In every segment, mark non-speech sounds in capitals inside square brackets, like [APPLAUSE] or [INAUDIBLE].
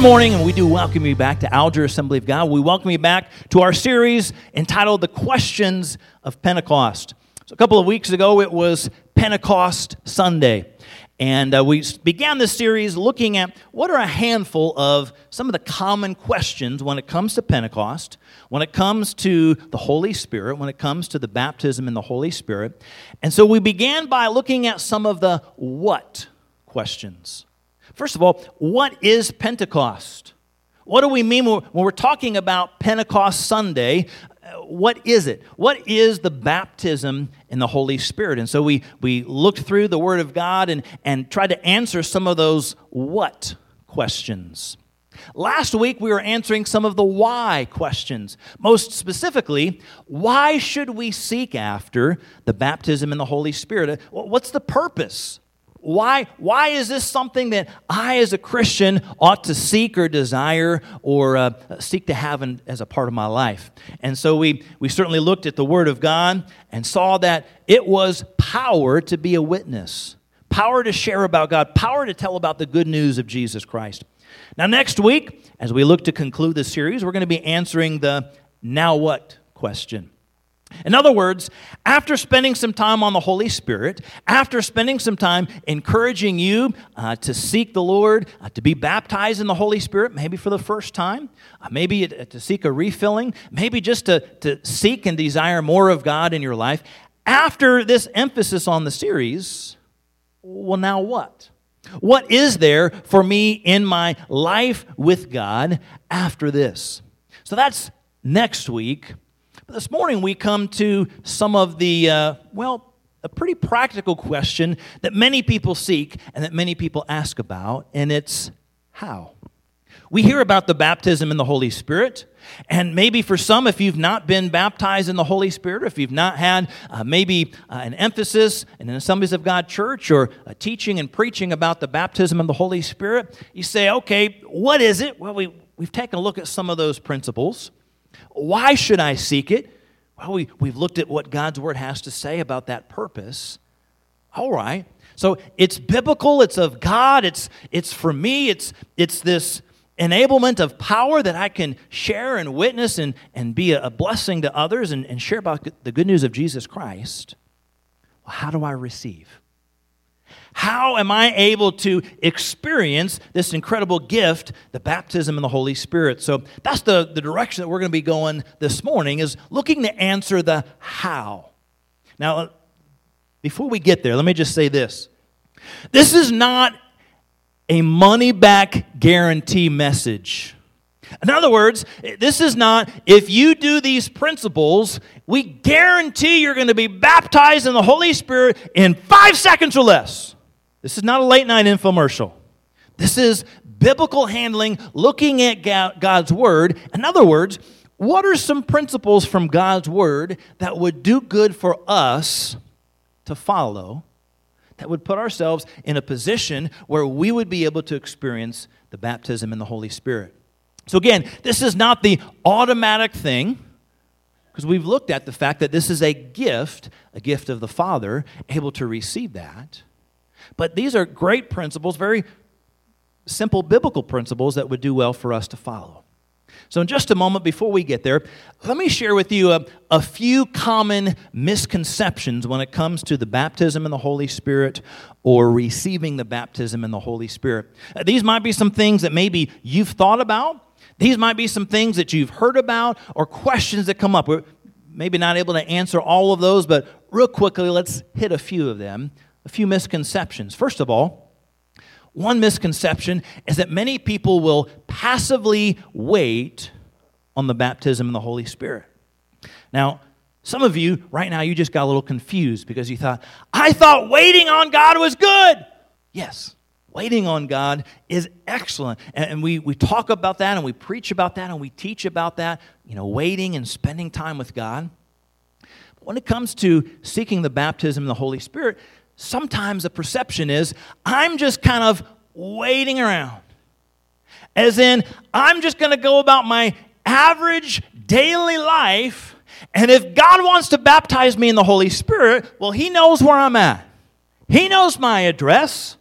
Good morning, and we do welcome you back to Alger Assembly of God. We welcome you back to our series entitled The Questions of Pentecost. So, a couple of weeks ago, it was Pentecost Sunday. And uh, we began this series looking at what are a handful of some of the common questions when it comes to Pentecost, when it comes to the Holy Spirit, when it comes to the baptism in the Holy Spirit. And so we began by looking at some of the what questions. First of all, what is Pentecost? What do we mean when we're talking about Pentecost Sunday? Uh, what is it? What is the baptism in the Holy Spirit? And so we, we looked through the Word of God and, and tried to answer some of those what questions. Last week, we were answering some of the why questions. Most specifically, why should we seek after the baptism in the Holy Spirit? Uh, what's the purpose why, why is this something that I, as a Christian, ought to seek or desire or uh, seek to have as a part of my life? And so we, we certainly looked at the Word of God and saw that it was power to be a witness, power to share about God, power to tell about the good news of Jesus Christ. Now, next week, as we look to conclude this series, we're going to be answering the now what question. In other words, after spending some time on the Holy Spirit, after spending some time encouraging you uh, to seek the Lord, uh, to be baptized in the Holy Spirit, maybe for the first time, uh, maybe to seek a refilling, maybe just to, to seek and desire more of God in your life, after this emphasis on the series, well, now what? What is there for me in my life with God after this? So that's next week. This morning we come to some of the, uh, well, a pretty practical question that many people seek and that many people ask about, and it's how? We hear about the baptism in the Holy Spirit. And maybe for some, if you've not been baptized in the Holy Spirit, or if you've not had uh, maybe uh, an emphasis in the Assemblies of God church or a teaching and preaching about the baptism of the Holy Spirit, you say, okay, what is it? Well, we, we've taken a look at some of those principles. Why should I seek it? Well, we, we've looked at what God's Word has to say about that purpose. All right. So it's biblical, it's of God, it's, it's for me, it's, it's this enablement of power that I can share and witness and, and be a, blessing to others and, and share about the good news of Jesus Christ. Well, how do I receive? How am I able to experience this incredible gift, the baptism in the Holy Spirit? So that's the, the direction that we're going to be going this morning is looking to answer the how. Now, before we get there, let me just say this. This is not a money back guarantee message. In other words, this is not, if you do these principles, we guarantee you're going to be baptized in the Holy Spirit in five seconds or less. This is not a late night infomercial. This is biblical handling, looking at God's Word. In other words, what are some principles from God's Word that would do good for us to follow, that would put ourselves in a position where we would be able to experience the baptism in the Holy Spirit? So, again, this is not the automatic thing because we've looked at the fact that this is a gift, a gift of the Father, able to receive that. But these are great principles, very simple biblical principles that would do well for us to follow. So, in just a moment before we get there, let me share with you a, a few common misconceptions when it comes to the baptism in the Holy Spirit or receiving the baptism in the Holy Spirit. These might be some things that maybe you've thought about, these might be some things that you've heard about, or questions that come up. We're maybe not able to answer all of those, but real quickly, let's hit a few of them a few misconceptions. First of all, one misconception is that many people will passively wait on the baptism in the Holy Spirit. Now, some of you right now, you just got a little confused because you thought, I thought waiting on God was good. Yes, waiting on God is excellent. And we, we talk about that and we preach about that and we teach about that, you know, waiting and spending time with God. But when it comes to seeking the baptism in the Holy Spirit, sometimes the perception is I'm just kind of waiting around. As in, I'm just going to go about my average daily life, and if God wants to baptize me in the Holy Spirit, well, He knows where I'm at. He knows my address.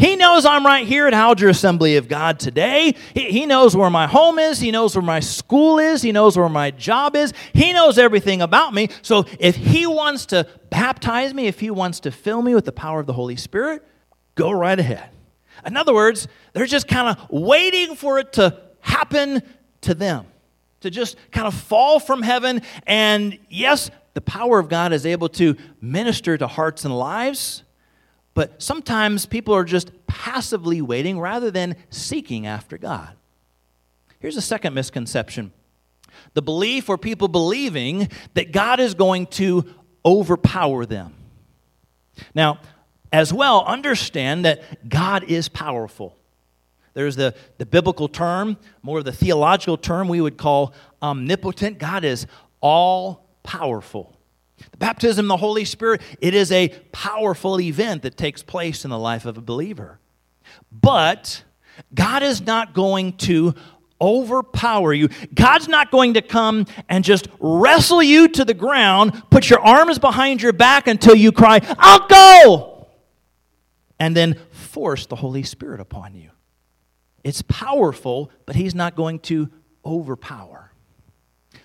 He knows I'm right here at Alger Assembly of God today. He, he knows where my home is. He knows where my school is. He knows where my job is. He knows everything about me. So if He wants to baptize me, if He wants to fill me with the power of the Holy Spirit, go right ahead. In other words, they're just kind of waiting for it to happen to them, to just kind of fall from heaven. And yes, the power of God is able to minister to hearts and lives, but sometimes people are just passively waiting rather than seeking after God. Here's a second misconception the belief or people believing that God is going to overpower them. Now, as well, understand that God is powerful. There's the, the biblical term, more of the theological term we would call omnipotent. God is all powerful. The baptism of the Holy Spirit, it is a powerful event that takes place in the life of a believer. But God is not going to overpower you. God's not going to come and just wrestle you to the ground, put your arms behind your back until you cry, I'll go! And then force the Holy Spirit upon you. It's powerful, but He's not going to overpower.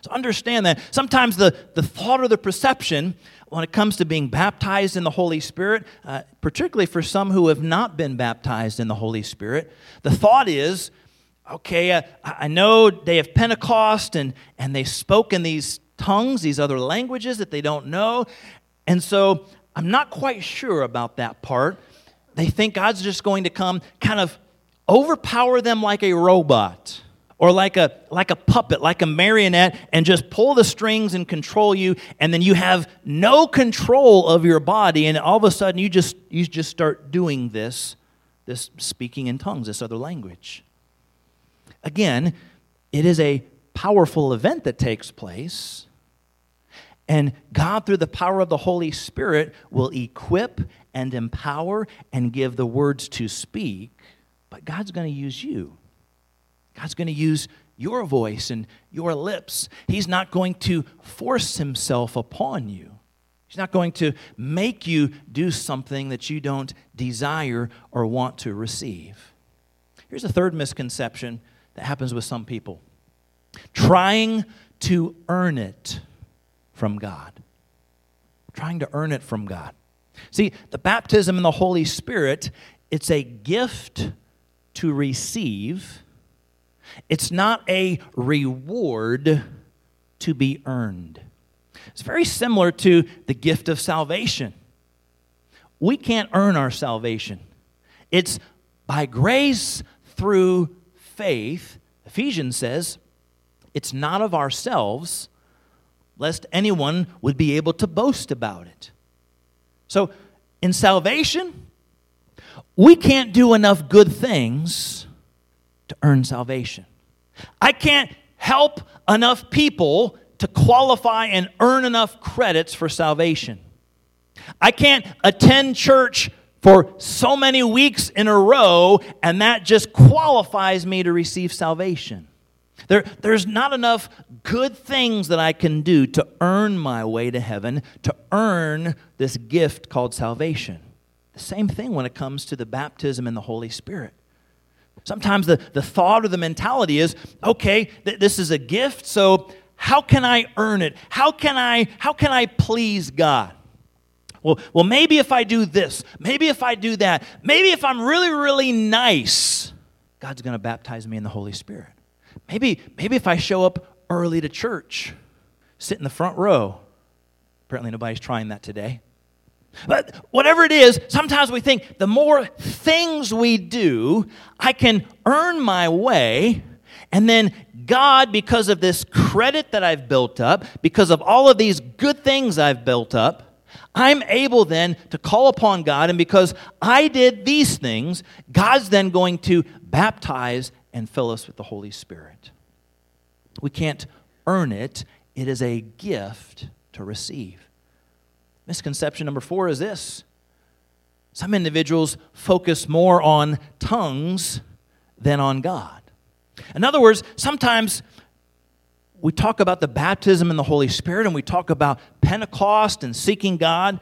So understand that sometimes the, the thought or the perception when it comes to being baptized in the Holy Spirit, uh, particularly for some who have not been baptized in the Holy Spirit, the thought is, okay, uh, I know they have Pentecost and, and they spoke in these tongues, these other languages that they don't know. And so I'm not quite sure about that part. They think God's just going to come kind of overpower them like a robot or like a like a puppet like a marionette and just pull the strings and control you and then you have no control of your body and all of a sudden you just you just start doing this this speaking in tongues this other language again it is a powerful event that takes place and God, through the power of the Holy Spirit, will equip and empower and give the words to speak. But God's going to use you. God's going to use your voice and your lips. He's not going to force himself upon you. He's not going to make you do something that you don't desire or want to receive. Here's a third misconception that happens with some people trying to earn it from God. Trying to earn it from God. See, the baptism in the Holy Spirit, it's a gift to receive it's not a reward to be earned. It's very similar to the gift of salvation. We can't earn our salvation, it's by grace through faith. Ephesians says, it's not of ourselves, lest anyone would be able to boast about it. So, in salvation, we can't do enough good things to earn salvation. I can't help enough people to qualify and earn enough credits for salvation. I can't attend church for so many weeks in a row, and that just qualifies me to receive salvation. There, there's not enough good things that I can do to earn my way to heaven, to earn this gift called salvation. The same thing when it comes to the baptism in the Holy Spirit. Sometimes the, the thought or the mentality is, okay, th- this is a gift, so how can I earn it? How can I, how can I please God? Well, well, maybe if I do this, maybe if I do that, maybe if I'm really, really nice, God's going to baptize me in the Holy Spirit. Maybe, maybe if I show up early to church, sit in the front row. Apparently, nobody's trying that today. But whatever it is, sometimes we think the more things we do, I can earn my way. And then God, because of this credit that I've built up, because of all of these good things I've built up, I'm able then to call upon God. And because I did these things, God's then going to baptize and fill us with the Holy Spirit. We can't earn it, it is a gift to receive. Misconception number four is this some individuals focus more on tongues than on God. In other words, sometimes we talk about the baptism in the Holy Spirit and we talk about Pentecost and seeking God.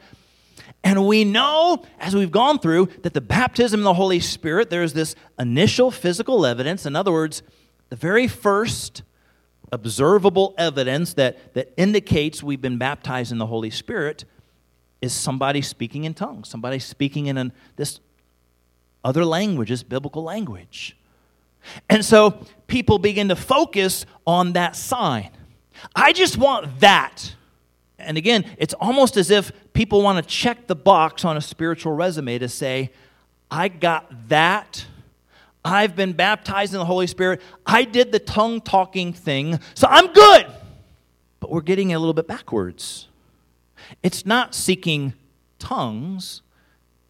And we know, as we've gone through, that the baptism in the Holy Spirit, there's this initial physical evidence. In other words, the very first observable evidence that, that indicates we've been baptized in the Holy Spirit is somebody speaking in tongues, somebody speaking in an, this other language, this biblical language. And so people begin to focus on that sign. I just want that. And again, it's almost as if people want to check the box on a spiritual resume to say, I got that. I've been baptized in the Holy Spirit. I did the tongue talking thing, so I'm good. But we're getting a little bit backwards. It's not seeking tongues.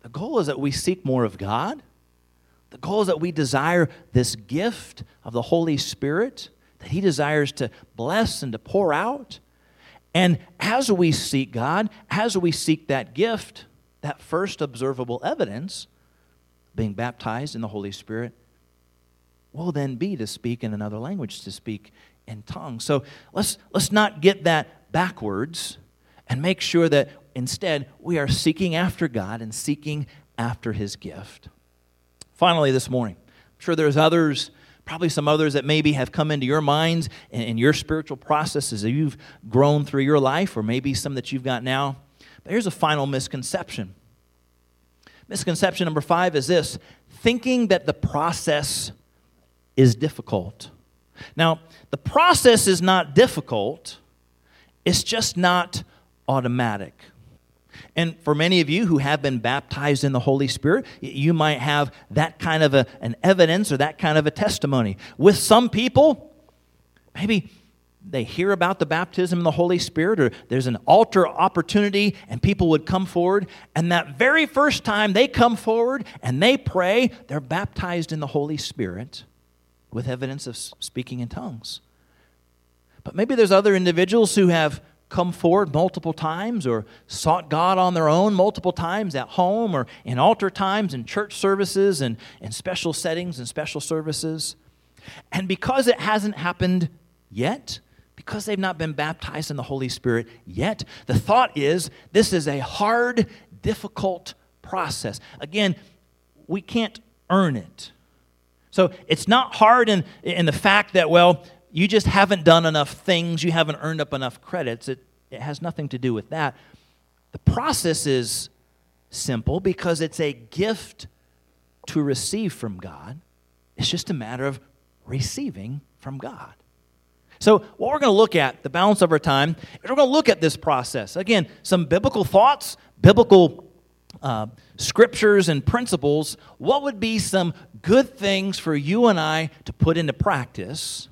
The goal is that we seek more of God. The goal is that we desire this gift of the Holy Spirit that He desires to bless and to pour out. And as we seek God, as we seek that gift, that first observable evidence, being baptized in the Holy Spirit, will then be to speak in another language, to speak in tongues. So let's, let's not get that backwards and make sure that instead we are seeking after God and seeking after His gift. Finally, this morning, I'm sure there's others probably some others that maybe have come into your minds and your spiritual processes that you've grown through your life, or maybe some that you've got now. But here's a final misconception. Misconception number five is this thinking that the process is difficult. Now, the process is not difficult, it's just not automatic. And for many of you who have been baptized in the Holy Spirit, you might have that kind of a, an evidence or that kind of a testimony. With some people, maybe they hear about the baptism in the Holy Spirit, or there's an altar opportunity, and people would come forward, and that very first time they come forward and they pray, they're baptized in the Holy Spirit with evidence of speaking in tongues. But maybe there's other individuals who have come forward multiple times or sought God on their own multiple times at home or in altar times and church services and in special settings and special services. And because it hasn't happened yet, because they've not been baptized in the Holy Spirit yet, the thought is this is a hard, difficult process. Again, we can't earn it. So it's not hard in, in the fact that, well, you just haven't done enough things, you haven't earned up enough credits. It, it has nothing to do with that. The process is simple because it's a gift to receive from God. It's just a matter of receiving from God. So, what we're going to look at, the balance of our time, is we're going to look at this process. Again, some biblical thoughts, biblical uh, scriptures, and principles. What would be some good things for you and I to put into practice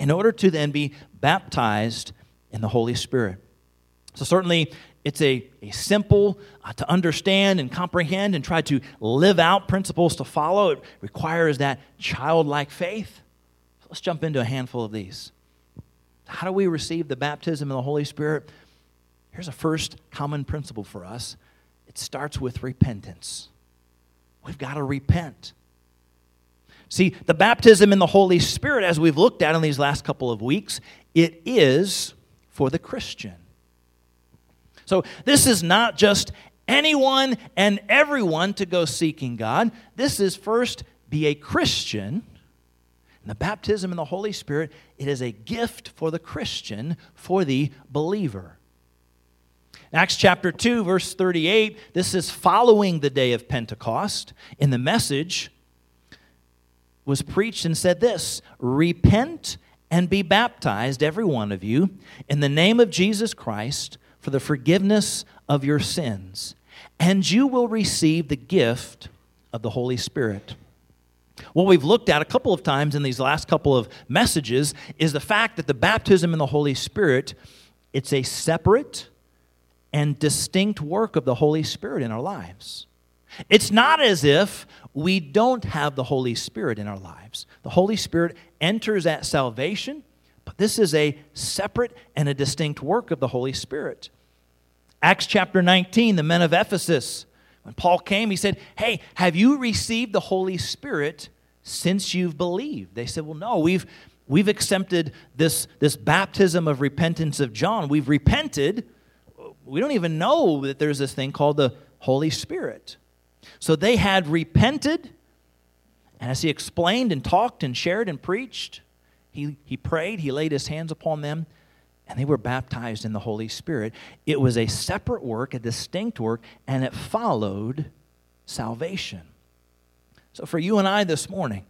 in order to then be baptized in the Holy Spirit. So, certainly, it's a, a simple uh, to understand and comprehend and try to live out principles to follow. It requires that childlike faith. So let's jump into a handful of these. How do we receive the baptism of the Holy Spirit? Here's a first common principle for us it starts with repentance. We've got to repent. See, the baptism in the Holy Spirit, as we've looked at in these last couple of weeks, it is for the Christian. So this is not just anyone and everyone to go seeking God. This is first be a Christian. And the baptism in the Holy Spirit, it is a gift for the Christian, for the believer. Acts chapter 2, verse 38, this is following the day of Pentecost. In the message, was preached and said this Repent and be baptized, every one of you, in the name of Jesus Christ for the forgiveness of your sins, and you will receive the gift of the Holy Spirit. What we've looked at a couple of times in these last couple of messages is the fact that the baptism in the Holy Spirit it's a separate and distinct work of the Holy Spirit in our lives. It's not as if we don't have the Holy Spirit in our lives. The Holy Spirit enters at salvation, but this is a separate and a distinct work of the Holy Spirit. Acts chapter 19, the men of Ephesus, when Paul came, he said, Hey, have you received the Holy Spirit since you've believed? They said, Well, no, we've, we've accepted this, this baptism of repentance of John. We've repented we don't even know that there's this thing called the Holy Spirit. So they had repented, and as he explained and talked and shared and preached, he, he prayed, he laid his hands upon them, and they were baptized in the Holy Spirit. It was a separate work, a distinct work, and it followed salvation. So for you and I this morning,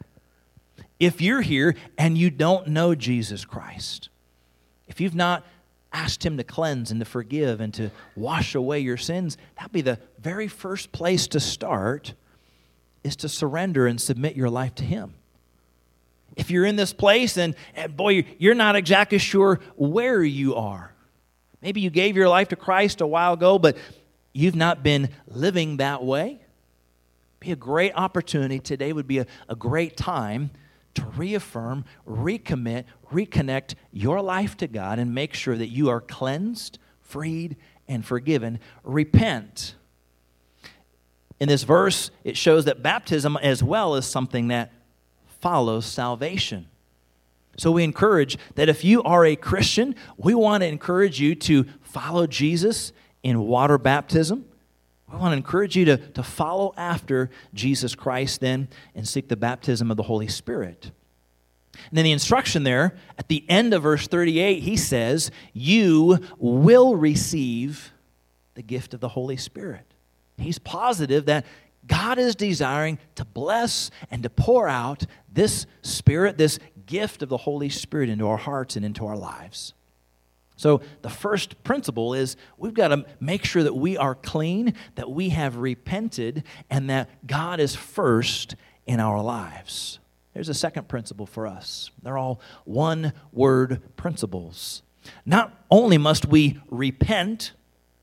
if you're here and you don't know Jesus Christ, if you've not asked Him to cleanse and to forgive and to wash away your sins, that'd be the very first place to start is to surrender and submit your life to Him. If you're in this place and, and boy, you're not exactly sure where you are. Maybe you gave your life to Christ a while ago, but you've not been living that way. Be a great opportunity. Today would be a, a great time to reaffirm, recommit, reconnect your life to God and make sure that you are cleansed, freed, and forgiven. Repent. In this verse, it shows that baptism as well is something that follows salvation. So we encourage that if you are a Christian, we want to encourage you to follow Jesus in water baptism. We want to encourage you to, to follow after Jesus Christ then and seek the baptism of the Holy Spirit. And then the instruction there at the end of verse 38, he says, You will receive the gift of the Holy Spirit. He's positive that God is desiring to bless and to pour out this Spirit, this gift of the Holy Spirit into our hearts and into our lives. So, the first principle is we've got to make sure that we are clean, that we have repented, and that God is first in our lives. There's a second principle for us. They're all one word principles. Not only must we repent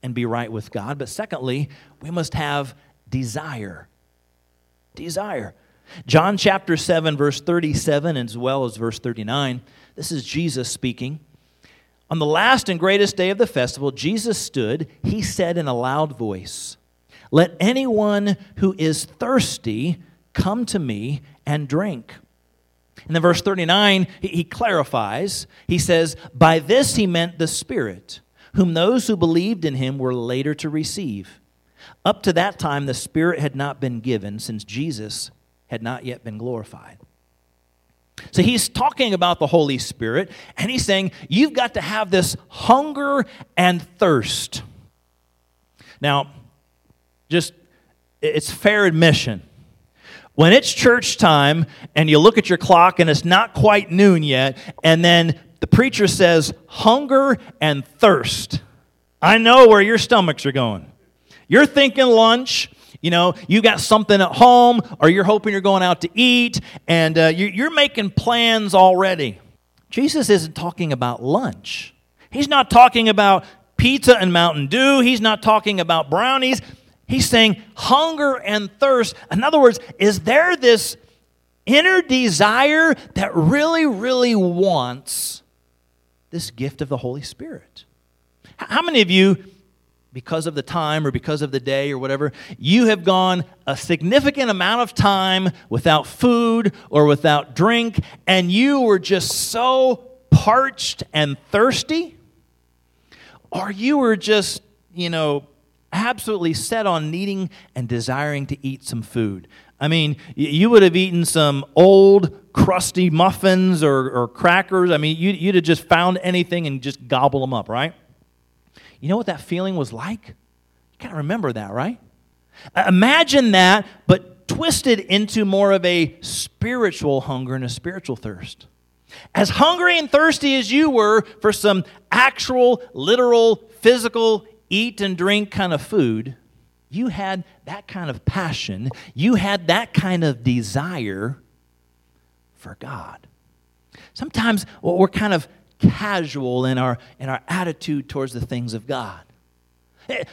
and be right with God, but secondly, we must have desire. Desire. John chapter 7, verse 37, as well as verse 39, this is Jesus speaking. On the last and greatest day of the festival, Jesus stood. He said in a loud voice, Let anyone who is thirsty come to me and drink. And then verse 39, he, clarifies. He says, By this he meant the Spirit, whom those who believed in him were later to receive. Up to that time, the Spirit had not been given, since Jesus had not yet been glorified. So he's talking about the Holy Spirit, and he's saying, You've got to have this hunger and thirst. Now, just, it's fair admission. When it's church time and you look at your clock and it's not quite noon yet, and then the preacher says, Hunger and thirst, I know where your stomachs are going. You're thinking lunch, you know, you got something at home, or you're hoping you're going out to eat, and uh, you're making plans already. Jesus isn't talking about lunch. He's not talking about pizza and Mountain Dew. He's not talking about brownies. He's saying hunger and thirst. In other words, is there this inner desire that really, really wants this gift of the Holy Spirit? How many of you because of the time or because of the day or whatever, you have gone a significant amount of time without food or without drink, and you were just so parched and thirsty, or you were just, you know, absolutely set on needing and desiring to eat some food. I mean, you would have eaten some old, crusty muffins or, or crackers. I mean, you'd have just found anything and just gobble them up, right? You know what that feeling was like? You kind of remember that, right? Imagine that, but twisted into more of a spiritual hunger and a spiritual thirst. As hungry and thirsty as you were for some actual, literal, physical, eat and drink kind of food, you had that kind of passion, you had that kind of desire for God. Sometimes we're kind of casual in our, in our attitude towards the things of God. Eh,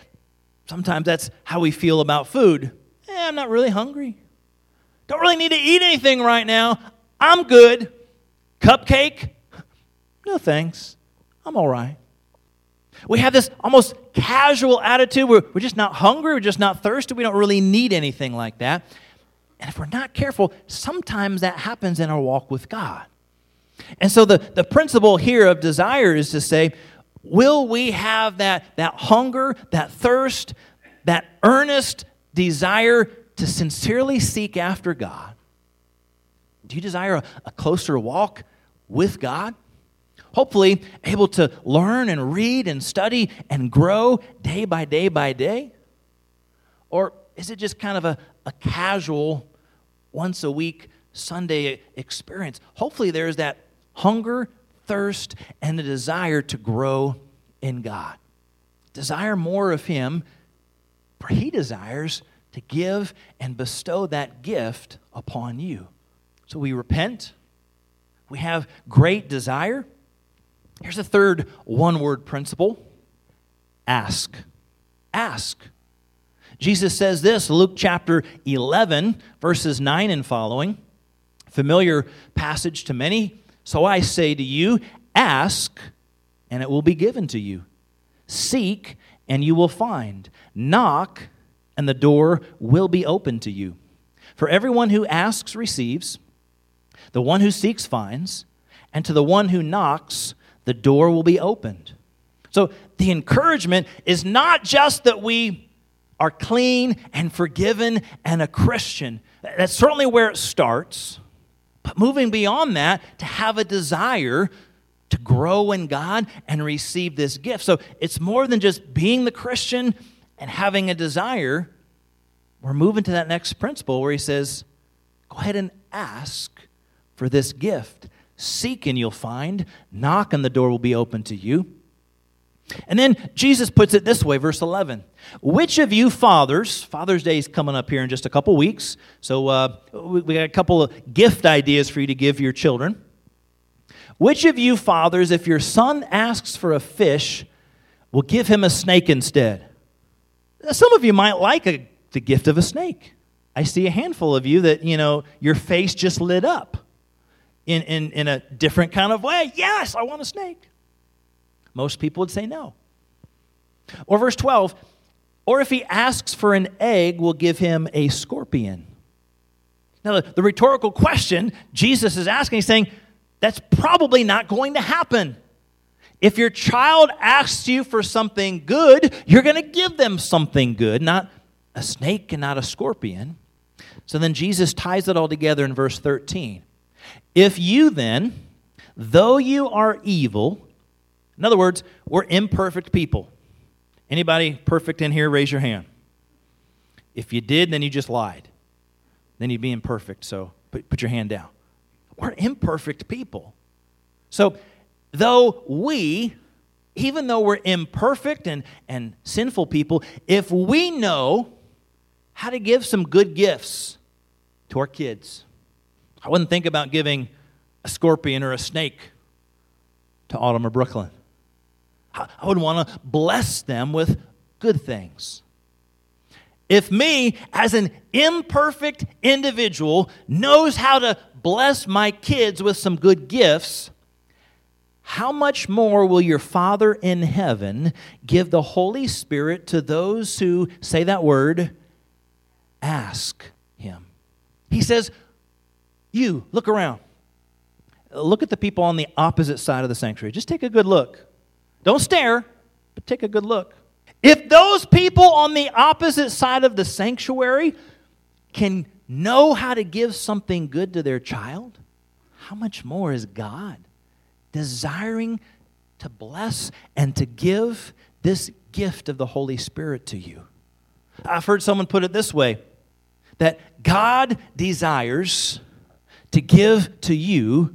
sometimes that's how we feel about food. Eh, I'm not really hungry. Don't really need to eat anything right now. I'm good. Cupcake? No thanks. I'm all right. We have this almost casual attitude. We're, we're just not hungry. We're just not thirsty. We don't really need anything like that. And if we're not careful, sometimes that happens in our walk with God. And so the, the principle here of desire is to say, Will we have that, that hunger, that thirst, that earnest desire to sincerely seek after God? Do you desire a, a closer walk with God? Hopefully, able to learn and read and study and grow day by day by day? Or is it just kind of a, a casual, once a week Sunday experience? Hopefully, there's that hunger, thirst, and a desire to grow in God. Desire more of Him, for He desires to give and bestow that gift upon you. So we repent, we have great desire. Here's a third one word principle ask. Ask. Jesus says this, Luke chapter 11, verses 9 and following. Familiar passage to many. So I say to you, ask, and it will be given to you. Seek, and you will find. Knock, and the door will be open to you. For everyone who asks receives, the one who seeks finds, and to the one who knocks, the door will be opened. So the encouragement is not just that we are clean and forgiven and a Christian. That's certainly where it starts. But moving beyond that, to have a desire to grow in God and receive this gift. So it's more than just being the Christian and having a desire. We're moving to that next principle where he says, go ahead and ask for this gift. Seek and you'll find. Knock and the door will be open to you. And then Jesus puts it this way, verse 11. Which of you fathers, Father's Day is coming up here in just a couple weeks, so uh, we, we got a couple of gift ideas for you to give your children. Which of you fathers, if your son asks for a fish, will give him a snake instead? Some of you might like a, the gift of a snake. I see a handful of you that, you know, your face just lit up in, in, in a different kind of way. Yes, I want a snake. Most people would say no. Or verse 12, or if he asks for an egg, we'll give him a scorpion. Now, the, rhetorical question Jesus is asking, he's saying, that's probably not going to happen. If your child asks you for something good, you're going to give them something good, not a snake and not a scorpion. So then Jesus ties it all together in verse 13. If you then, though you are evil, in other words, we're imperfect people. Anybody perfect in here, raise your hand. If you did, then you just lied. Then you'd be imperfect, so put, put your hand down. We're imperfect people. So, though we, even though we're imperfect and, and sinful people, if we know how to give some good gifts to our kids, I wouldn't think about giving a scorpion or a snake to Autumn or Brooklyn. I would want to bless them with good things. If me, as an imperfect individual, knows how to bless my kids with some good gifts, how much more will your Father in heaven give the Holy Spirit to those who, say that word, ask Him? He says, You, look around. Look at the people on the opposite side of the sanctuary. Just take a good look. Don't stare, but take a good look. If those people on the opposite side of the sanctuary can know how to give something good to their child, how much more is God desiring to bless and to give this gift of the Holy Spirit to you? I've heard someone put it this way that God desires to give to you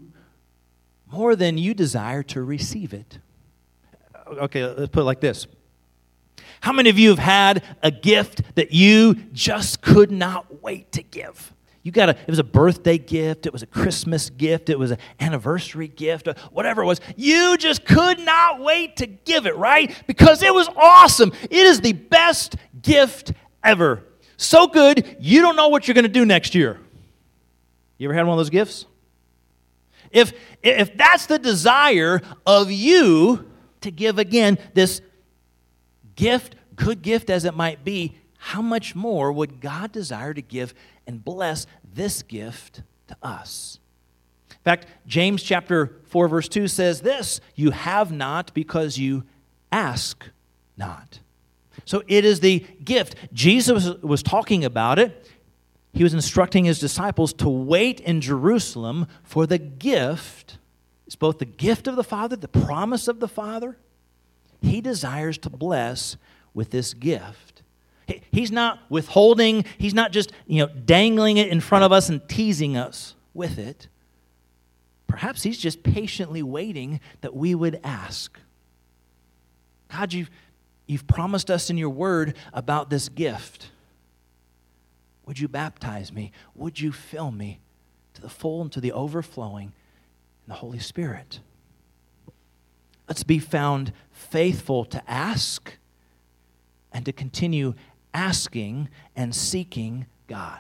more than you desire to receive it okay, let's put it like this. How many of you have had a gift that you just could not wait to give? You got a, it was a birthday gift, it was a Christmas gift, it was an anniversary gift, whatever it was. You just could not wait to give it, right? Because it was awesome. It is the best gift ever. So good, you don't know what you're going to do next year. You ever had one of those gifts? If, if that's the desire of you, to give again this gift, good gift as it might be, how much more would God desire to give and bless this gift to us? In fact, James chapter 4 verse 2 says this, you have not because you ask not. So it is the gift. Jesus was talking about it. He was instructing his disciples to wait in Jerusalem for the gift. It's both the gift of the Father, the promise of the Father. He desires to bless with this gift. He's not withholding, he's not just, you know, dangling it in front of us and teasing us with it. Perhaps he's just patiently waiting that we would ask. God, you've, you've promised us in your word about this gift. Would you baptize me? Would you fill me to the full and to the overflowing in the Holy Spirit? Let's be found faithful to ask and to continue asking and seeking God.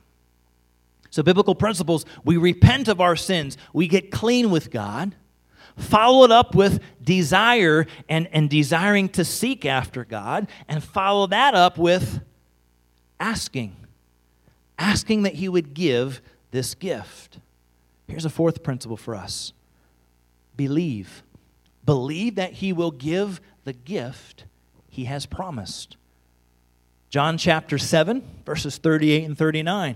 So, biblical principles we repent of our sins, we get clean with God, follow it up with desire and, and desiring to seek after God, and follow that up with asking. Asking that He would give this gift. Here's a fourth principle for us believe. Believe that He will give the gift He has promised. John chapter 7, verses 38 and 39.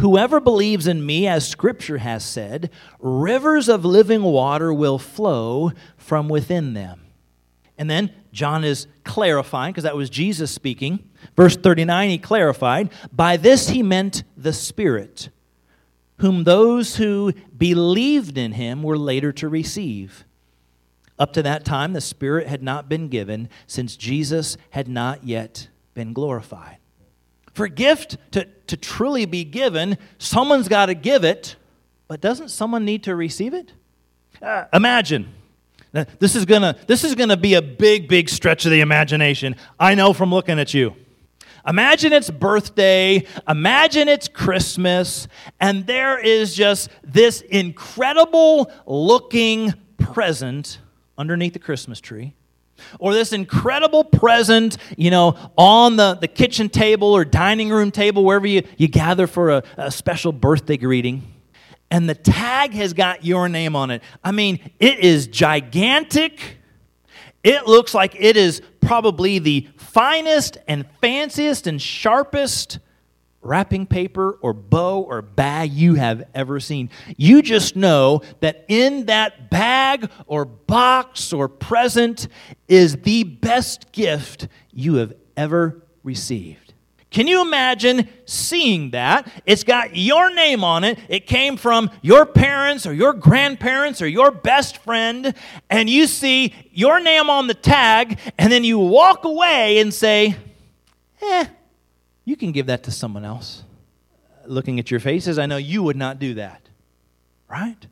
Whoever believes in me, as Scripture has said, rivers of living water will flow from within them. And then John is clarifying, because that was Jesus speaking. Verse 39, he clarified, By this he meant the Spirit, whom those who believed in him were later to receive. Up to that time, the Spirit had not been given, since Jesus had not yet been glorified. For a gift to, to truly be given, someone's got to give it, but doesn't someone need to receive it? Uh, imagine. This is gonna this is gonna be a big, big stretch of the imagination. I know from looking at you. Imagine it's birthday, imagine it's Christmas, and there is just this incredible looking present underneath the Christmas tree or this incredible present, you know, on the, the kitchen table or dining room table, wherever you, you gather for a, a special birthday greeting. And the tag has got your name on it. I mean, it is gigantic. It looks like it is probably the finest and fanciest and sharpest wrapping paper or bow or bag you have ever seen. You just know that in that bag or box or present is the best gift you have ever received. Can you imagine seeing that? It's got your name on it. It came from your parents or your grandparents or your best friend, and you see your name on the tag, and then you walk away and say, eh, you can give that to someone else. Looking at your faces, I know you would not do that, right?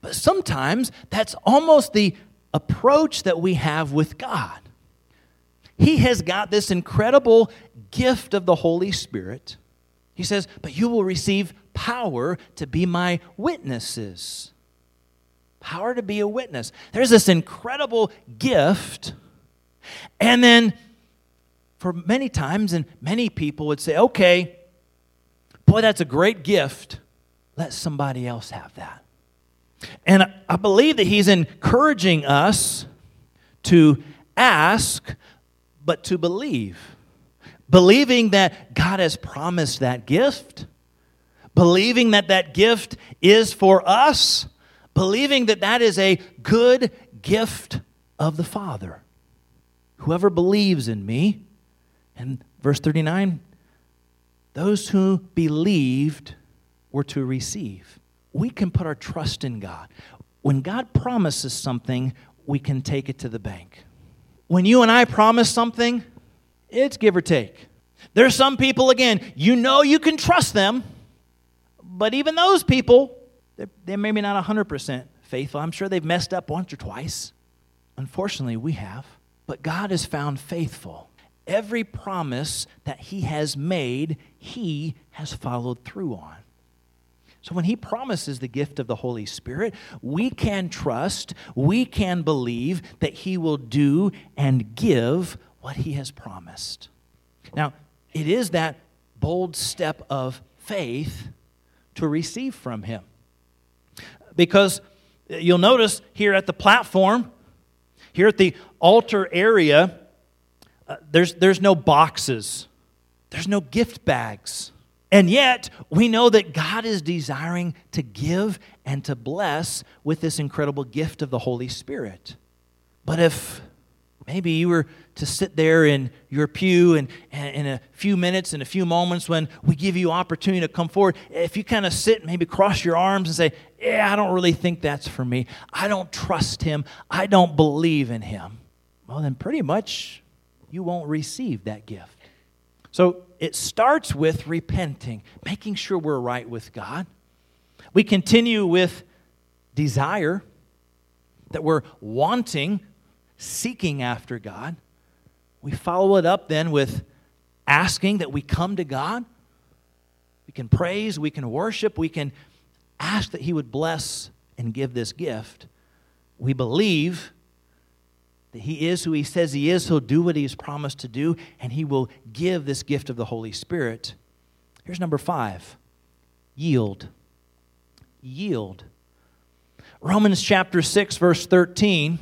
But sometimes that's almost the approach that we have with God. He has got this incredible gift of the Holy Spirit. He says, But you will receive power to be my witnesses. Power to be a witness. There's this incredible gift. And then for many times, and many people would say, okay, boy, that's a great gift. Let somebody else have that. And I believe that he's encouraging us to ask, but to believe. Believing that God has promised that gift, believing that that gift is for us, believing that that is a good gift of the Father. Whoever believes in me, and verse 39 those who believed were to receive. We can put our trust in God. When God promises something, we can take it to the bank. When you and I promise something, it's give or take. There's some people, again, you know you can trust them, but even those people, they're, they're maybe not 100% faithful. I'm sure they've messed up once or twice. Unfortunately, we have. But God is found faithful every promise that he has made, he has followed through on. So when he promises the gift of the Holy Spirit, we can trust, we can believe that he will do and give what he has promised. Now, it is that bold step of faith to receive from him. Because you'll notice here at the platform, Here at the altar area, uh, there's, there's no boxes, there's no gift bags. And yet, we know that God is desiring to give and to bless with this incredible gift of the Holy Spirit. But if maybe you were to sit there in your pew and, and in a few minutes, in a few moments when we give you opportunity to come forward, if you kind of sit, maybe cross your arms and say, Yeah, I don't really think that's for me. I don't trust him. I don't believe in him. Well, then pretty much you won't receive that gift. So it starts with repenting, making sure we're right with God. We continue with desire, that we're wanting, seeking after God. We follow it up then with asking that we come to God. We can praise, we can worship, we can ask that He would bless and give this gift. We believe that He is who He says He is. He'll do what He has promised to do, and He will give this gift of the Holy Spirit. Here's number five yield. Yield. Romans chapter 6, verse 13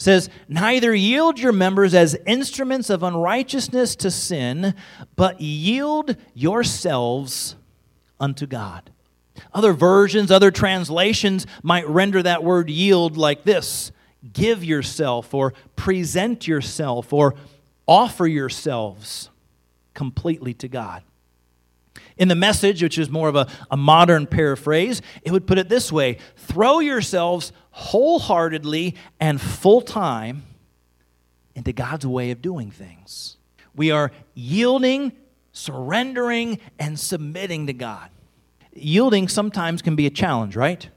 says, Neither yield your members as instruments of unrighteousness to sin, but yield yourselves unto God. Other versions, other translations might render that word yield like this give yourself or present yourself or offer yourselves completely to God. In the message, which is more of a, a modern paraphrase, it would put it this way throw yourselves wholeheartedly and full time into God's way of doing things. We are yielding, surrendering, and submitting to God. Yielding sometimes can be a challenge, right?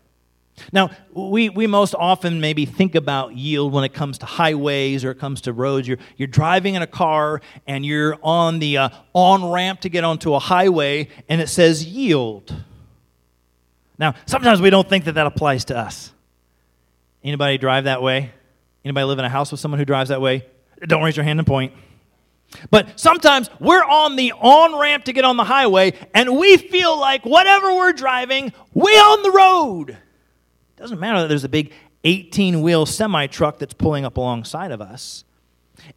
Now, we, we most often maybe think about yield when it comes to highways or it comes to roads. You're, you're driving in a car and you're on the uh, on ramp to get onto a highway and it says yield. Now, sometimes we don't think that that applies to us. Anybody drive that way? Anybody live in a house with someone who drives that way? Don't raise your hand and point. But sometimes we're on the on ramp to get on the highway and we feel like whatever we're driving, we on the road. Doesn't matter that there's a big 18 wheel semi truck that's pulling up alongside of us.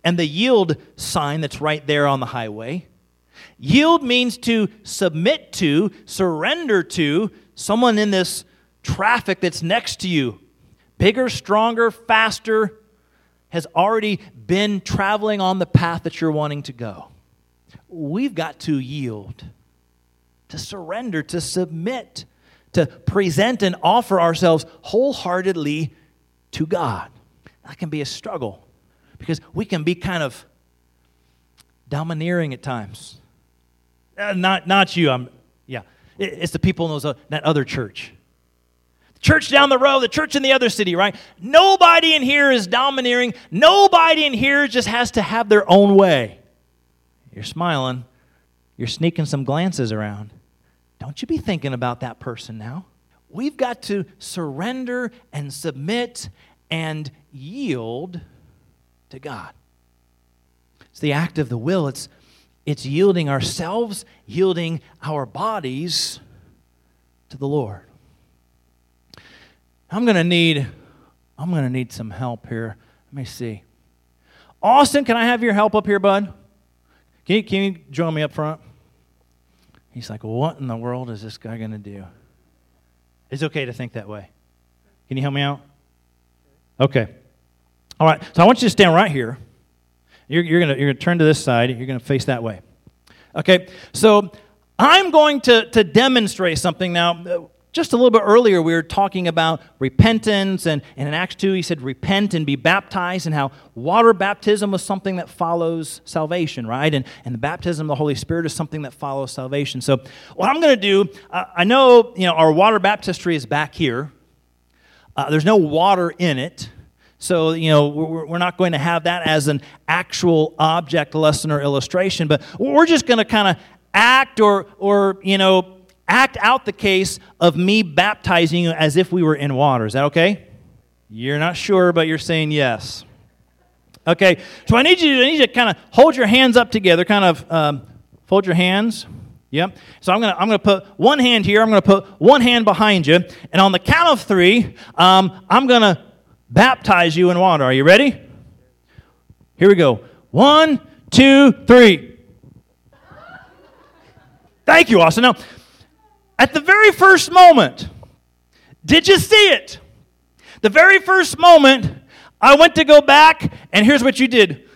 And the yield sign that's right there on the highway. Yield means to submit to, surrender to someone in this traffic that's next to you. Bigger, stronger, faster, has already been traveling on the path that you're wanting to go. We've got to yield, to surrender, to submit to present and offer ourselves wholeheartedly to God. That can be a struggle because we can be kind of domineering at times. Uh, not, not you, I'm, yeah. It, it's the people in those, uh, that other church. The church down the road, the church in the other city, right? Nobody in here is domineering. Nobody in here just has to have their own way. You're smiling. You're sneaking some glances around. Don't you be thinking about that person now. We've got to surrender and submit and yield to God. It's the act of the will. It's, it's yielding ourselves, yielding our bodies to the Lord. I'm going to need I'm going to need some help here. Let me see. Austin, can I have your help up here, bud? Can you, can you join me up front? He's like, What in the world is this guy going to do? It's okay to think that way. Can you help me out? Okay. All right. So I want you to stand right here. You're, you're going you're to turn to this side. You're going to face that way. Okay. So I'm going to, to demonstrate something now. Just a little bit earlier, we were talking about repentance, and, and in Acts 2, he said, Repent and be baptized, and how water baptism was something that follows salvation, right? And, and the baptism of the Holy Spirit is something that follows salvation. So, what I'm going to do, uh, I know, you know our water baptistry is back here. Uh, there's no water in it. So, you know, we're, not going to have that as an actual object lesson or illustration, but we're just going to kind of act or, or, you know, act out the case of me baptizing you as if we were in water. Is that okay? You're not sure, but you're saying yes. Okay, so I need you, you to kind of hold your hands up together, kind of um, fold your hands. Yep. So I'm gonna I'm gonna put one hand here. I'm gonna put one hand behind you, and on the count of three, um, I'm gonna baptize you in water. Are you ready? Here we go. One, two, three. Thank you, Austin. Now, at the very first moment, did you see it? The very first moment, I went to go back, and here's what you did.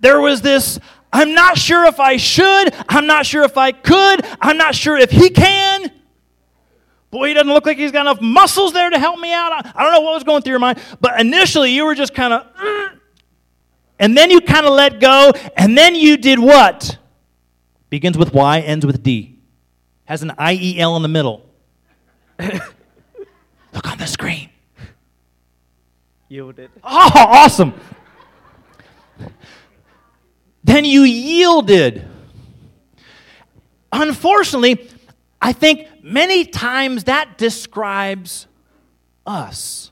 There was this, I'm not sure if I should, I'm not sure if I could, I'm not sure if he can. Boy, he doesn't look like he's got enough muscles there to help me out. I don't know what was going through your mind, but initially you were just kind of, and then you kind of let go, and then you did what? Begins with Y, ends with D. Has an I E L in the middle. [LAUGHS] Look on the screen. Yielded. Oh, awesome. then you yielded. Unfortunately, I think many times that describes us.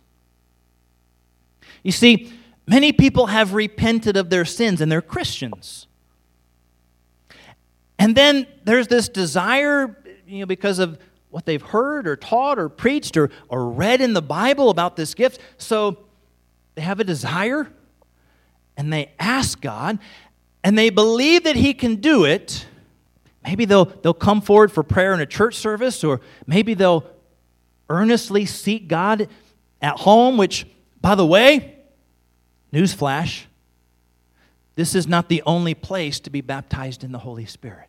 You see, many people have repented of their sins and they're Christians. And then there's this desire, you know, because of what they've heard or taught or preached or, or read in the Bible about this gift. So they have a desire and they ask God and they believe that He can do it. Maybe they'll, they'll come forward for prayer in a church service, or maybe they'll earnestly seek God at home, which, by the way, newsflash, this is not the only place to be baptized in the Holy Spirit.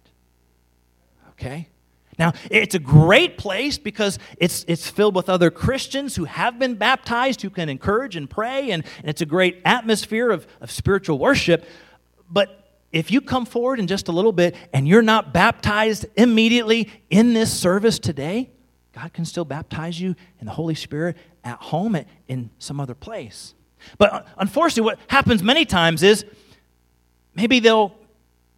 Okay? Now, it's a great place because it's, it's filled with other Christians who have been baptized, who can encourage and pray, and, and it's a great atmosphere of, of spiritual worship. But if you come forward in just a little bit and you're not baptized immediately in this service today, God can still baptize you in the Holy Spirit at home in some other place. But uh, unfortunately, what happens many times is maybe they'll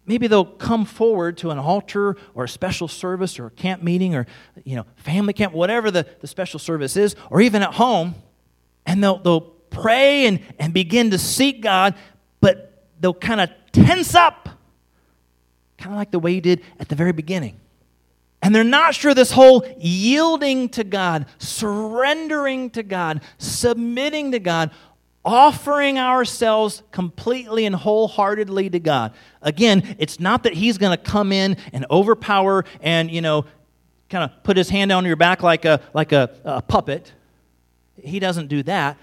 maybe they'll come forward to an altar or a special service or a camp meeting or you know family camp whatever the, the special service is or even at home and they'll, they'll pray and, and begin to seek god but they'll kind of tense up kind of like the way you did at the very beginning. And they're not sure this whole yielding to god surrendering to god submitting to god offering ourselves completely and wholeheartedly to God. Again, it's not that He's going to come in and overpower and, you know, kind of put His hand on your back like a, like a, a puppet. He doesn't do that.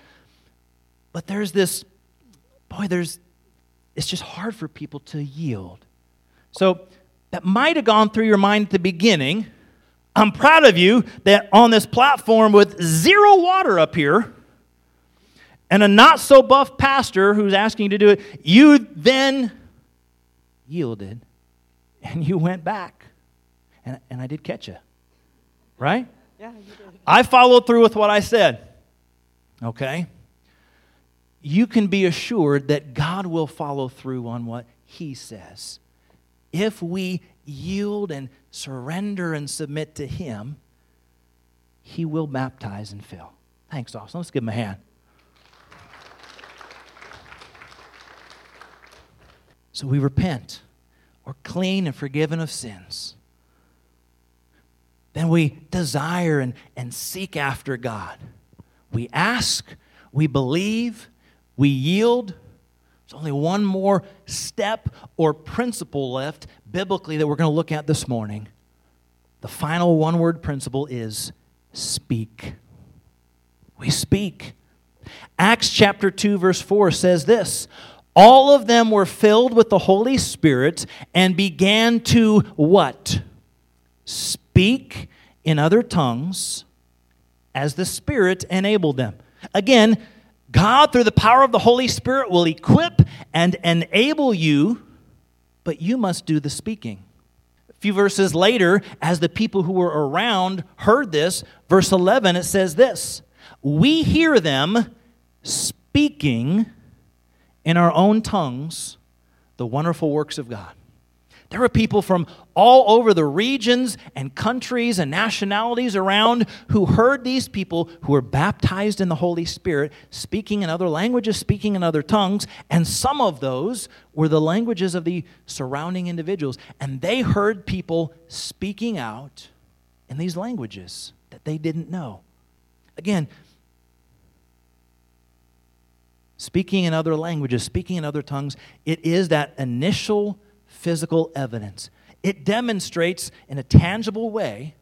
But there's this, boy, there's, it's just hard for people to yield. So that might have gone through your mind at the beginning. I'm proud of you that on this platform with zero water up here, and a not so buff pastor who's asking you to do it, you then yielded and you went back. And, and I did catch you. Right? Yeah, you did. I followed through with what I said. Okay? You can be assured that God will follow through on what He says. If we yield and surrender and submit to Him, He will baptize and fill. Thanks, Austin. Let's give Him a hand. So we repent. We're clean and forgiven of sins. Then we desire and, and seek after God. We ask, we believe, we yield. There's only one more step or principle left biblically that we're going to look at this morning. The final one word principle is speak. We speak. Acts chapter 2, verse 4 says this all of them were filled with the Holy Spirit and began to what? Speak in other tongues as the Spirit enabled them. Again, God, through the power of the Holy Spirit, will equip and enable you, but you must do the speaking. A few verses later, as the people who were around heard this, verse 11, it says this We hear them speaking in our own tongues the wonderful works of God. There were people from all over the regions and countries and nationalities around who heard these people who were baptized in the Holy Spirit speaking in other languages, speaking in other tongues, and some of those were the languages of the surrounding individuals. And they heard people speaking out in these languages that they didn't know. Again, speaking in other languages, speaking in other tongues, it is that initial physical evidence. It demonstrates in a tangible way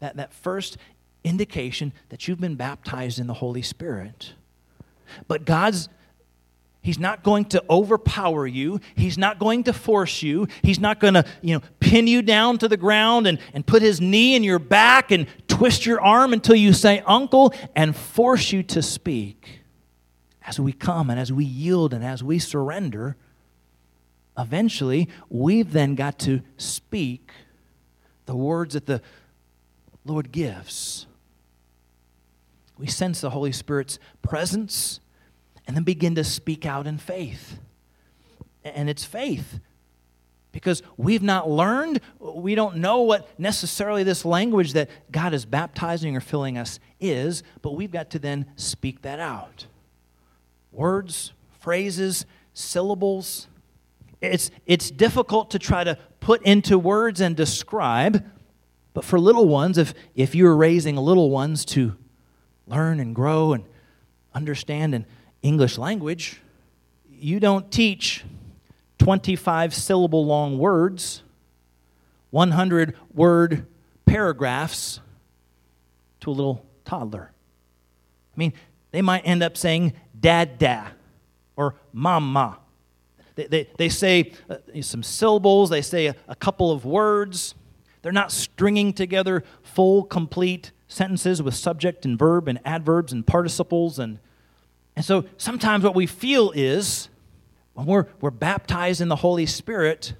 that, that first indication that you've been baptized in the Holy Spirit. But God's He's not going to overpower you. He's not going to force you. He's not going to, you know, pin you down to the ground and, and put his knee in your back and twist your arm until you say uncle and force you to speak. As we come and as we yield and as we surrender, eventually we've then got to speak the words that the Lord gives. We sense the Holy Spirit's presence and then begin to speak out in faith. And it's faith because we've not learned, we don't know what necessarily this language that God is baptizing or filling us is, but we've got to then speak that out. Words, phrases, syllables. It's, it's difficult to try to put into words and describe, but for little ones, if, if you're raising little ones to learn and grow and understand an English language, you don't teach 25 syllable long words, 100 word paragraphs to a little toddler. I mean, they might end up saying dad da or mama. They, they, they say uh, some syllables, they say a, a couple of words. They're not stringing together full, complete sentences with subject and verb and adverbs and participles and and so sometimes what we feel is when we're, we're baptized in the Holy Spirit,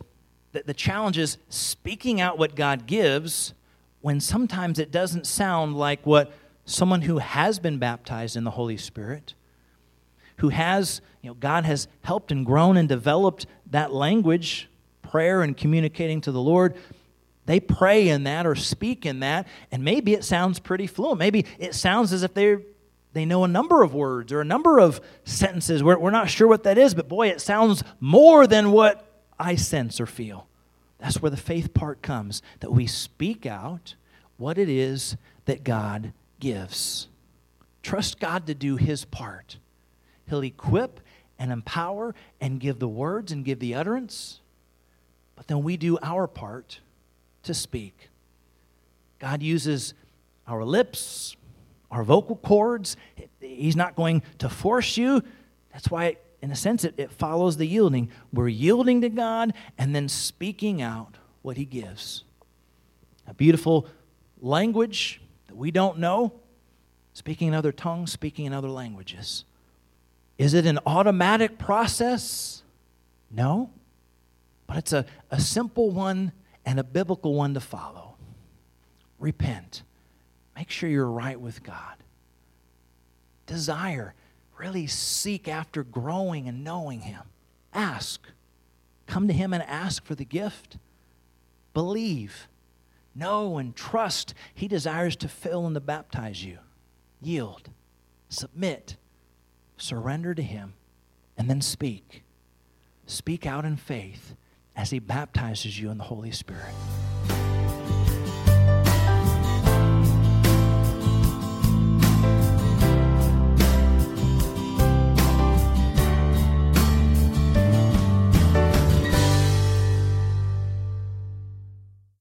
that the challenge is speaking out what God gives when sometimes it doesn't sound like what someone who has been baptized in the Holy Spirit, who has, you know, God has helped and grown and developed that language, prayer and communicating to the Lord. They pray in that or speak in that, and maybe it sounds pretty fluent. Maybe it sounds as if they're they know a number of words or a number of sentences. We're, we're not sure what that is, but boy, it sounds more than what I sense or feel. That's where the faith part comes that we speak out what it is that God gives. Trust God to do His part. He'll equip and empower and give the words and give the utterance, but then we do our part to speak. God uses our lips, our vocal cords. He's not going to force you. That's why, in a sense, it, it follows the yielding. We're yielding to God and then speaking out what He gives. A beautiful language that we don't know, speaking in other tongues, speaking in other languages. Is it an automatic process? No. But it's a, a simple one and a biblical one to follow. Repent. Make sure you're right with God. Desire, really seek after growing and knowing Him. Ask. Come to Him and ask for the gift. Believe. Know and trust. He desires to fill and to baptize you. Yield. Submit. Surrender to Him. And then speak. Speak out in faith as He baptizes you in the Holy Spirit.